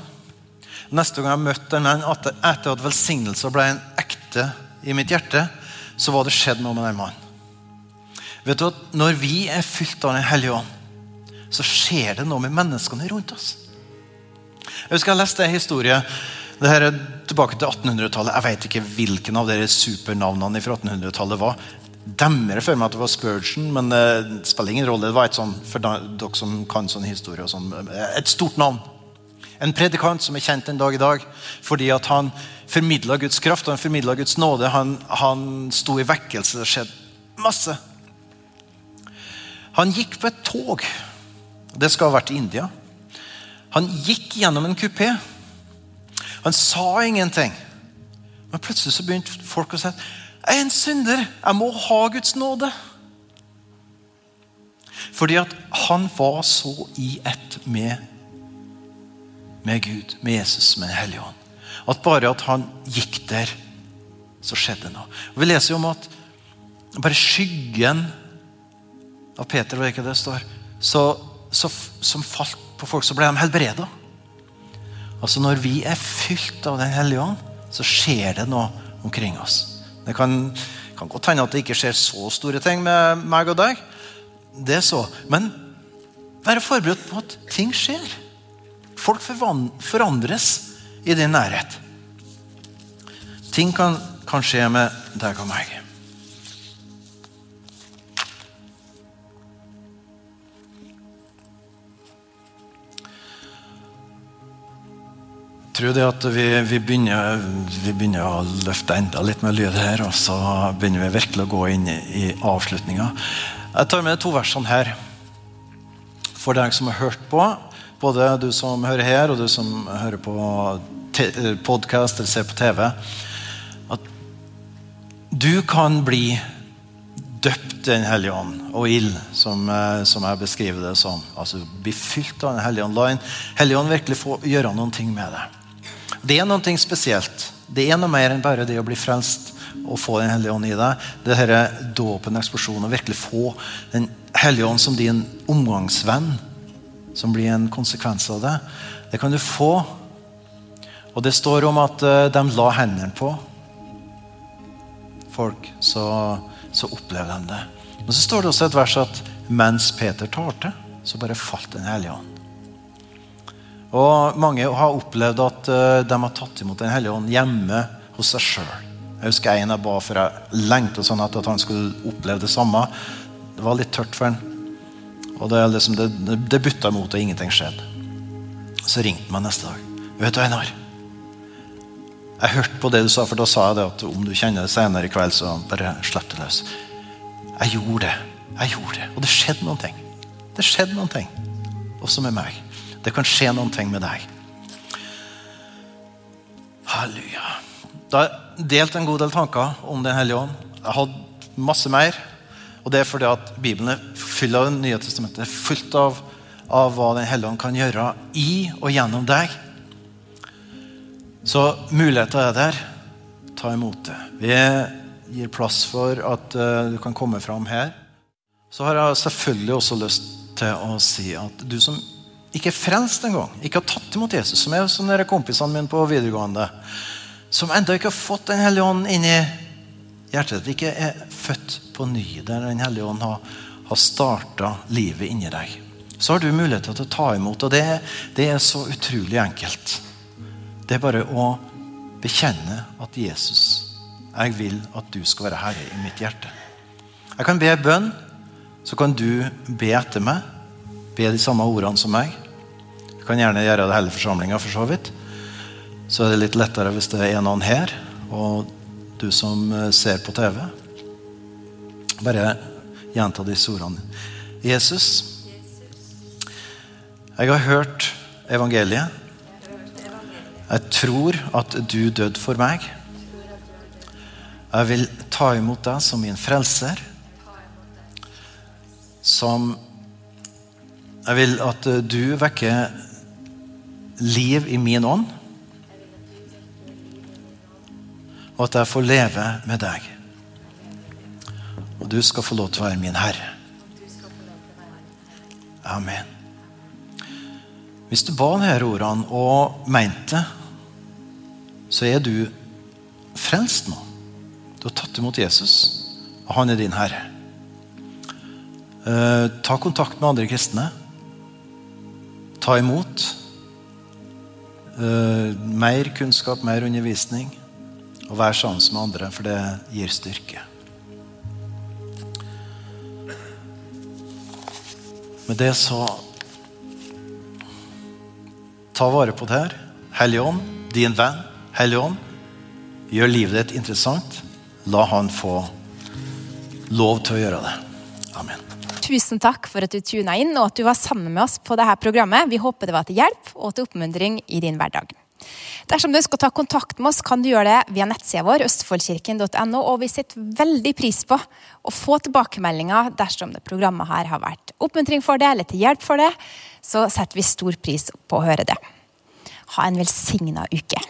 Neste gang jeg møtte en etter at velsignelsen ble en ekte i mitt hjerte, så var det skjedd noe med den mannen. Vet du at Når vi er fylt av Den hellige ånd, så skjer det noe med menneskene rundt oss. Jeg husker jeg leste en historie det her er tilbake til 1800-tallet. Jeg vet ikke hvilken av dere supernavnene fra 1800-tallet var. Demmer for meg at det var Spurgeon, men det spiller ingen rolle. Det var et sånn, for dere som kan sånn historie sånn, et stort navn. En predikant som er kjent en dag i dag fordi at han formidla Guds kraft og han formidla Guds nåde. Han, han sto i vekkelse. Det skjedde masse. Han gikk på et tog. Det skal ha vært i India. Han gikk gjennom en kupé. Han sa ingenting. Men plutselig så begynte folk å si jeg er en synder. Jeg må ha Guds nåde. Fordi at han var så i ett med, med Gud, med Jesus, med Den hellige ånd. At bare at han gikk der, så skjedde noe. Og Vi leser jo om at bare skyggen av Peter, var ikke det står, så, så, som falt på folk, så ble de helbreda. Altså Når vi er fylt av Den hellige ånd, så skjer det noe omkring oss. Det kan, kan godt hende at det ikke skjer så store ting med meg og deg. Det er så. Men være forberedt på at ting skjer. Folk forandres i din nærhet. Ting kan, kan skje med deg og meg. tror det at vi, vi, begynner, vi, begynner, å løfte enda litt med lyd her, og så begynner vi virkelig å gå inn i, i avslutninga. Jeg tar med to versene her for deg som har hørt på. Både du som hører her, og du som hører på podkast eller ser på TV. At du kan bli døpt Den hellige ånd og ild, som, eh, som, jeg beskriver det som. Altså Bli fylt av Den hellige ånd. La Den hellige ånd virkelig få gjøre noen ting med det. Det er noe spesielt. Det er noe mer enn bare det å bli frelst og få Den hellige ånd i deg. Det er dåpen, eksplosjonen, å virkelig få Den hellige ånd som din omgangsvenn, som blir en konsekvens av det. Det kan du få. Og det står om at eh, de la hendene på folk, så, så opplevde de det. Men så står det også et vers at mens Peter talte, så bare falt Den hellige ånd. Og Mange har opplevd at eh, de har tatt imot Den hellige ånd hjemme hos seg sjøl. Jeg husker en jeg ba for jeg lengta sånn at, han skulle oppleve det samme. Det var litt tørt for han. Og Det, liksom, det, det butta imot, og ingenting skjedde. Så ringte han meg neste dag. Vet du, Einar. Jeg hørte på det du sa, for da sa jeg det at om du kjenner det senere i kveld, så bare slipp det løs. Jeg gjorde det. Jeg gjorde det. Og det skjedde noen ting. Det skjedde noen ting. Også med meg. Det kan skje noen ting med deg. Halleluja. Da har jeg en god del tanker om Den hellige ånd. Jeg hadde masse mer. Og det er fordi at Bibelen er full av Det nye testamentet. er fullt av, av hva Den hellige ånd kan gjøre i og gjennom deg. Så muligheter er der. Ta imot det. Vi gir plass for at uh, du kan komme fram her. Så har jeg selvfølgelig også lyst til å si at du som ikke er frelst engang, ikke har tatt imot Jesus, som er som dere kompisene mine på videregående, som ennå ikke har fått Den hellige ånd inn i hjertet ikke er født på ny, der Den hellige ånd har, har starta livet inni deg, så har du mulighet til å ta imot. Og det, det er så utrolig enkelt. Det er bare å bekjenne at Jesus, jeg vil at du skal være herre i mitt hjerte. Jeg kan be bønn, så kan du be etter meg. Be de samme ordene som meg. Du kan gjerne gjøre det hele forsamlinga, for så vidt. Så er det litt lettere hvis det er noen her, og du som eh, ser på TV. Bare gjenta disse ordene. Jesus, jeg har hørt evangeliet. Jeg tror at du døde for meg. Jeg vil ta imot deg som min frelser. Som jeg vil at du vekker liv i min ånd. Og at jeg får leve med deg. Og du skal få lov til å være min herre. Amen. Hvis du ba disse ordene og mente så er du frelst nå. Du har tatt imot Jesus, og han er din herre. Eh, ta kontakt med andre kristne ta imot. eh, mer kunnskap, mer undervisning. Og vær sammen med andre, for det gir styrke. Med det så Ta vare på det her. Hellige Ånd, din venn. Hellige Ånd, gjør livet ditt interessant. La han få lov til å gjøre det. Amen. Tusen takk for at du tuna inn og at du var sammen med oss på dette programmet. Vi håper det var til hjelp og til oppmuntring i din hverdag. Dersom du ønsker å ta kontakt med oss, kan du gjøre det via nettsida vår, østfoldkirken.no. Og vi setter veldig pris på å få tilbakemeldinger dersom det programmet her har vært oppmuntring for det, eller til hjelp for det. Så setter vi stor pris på å høre det. Ha en velsigna uke.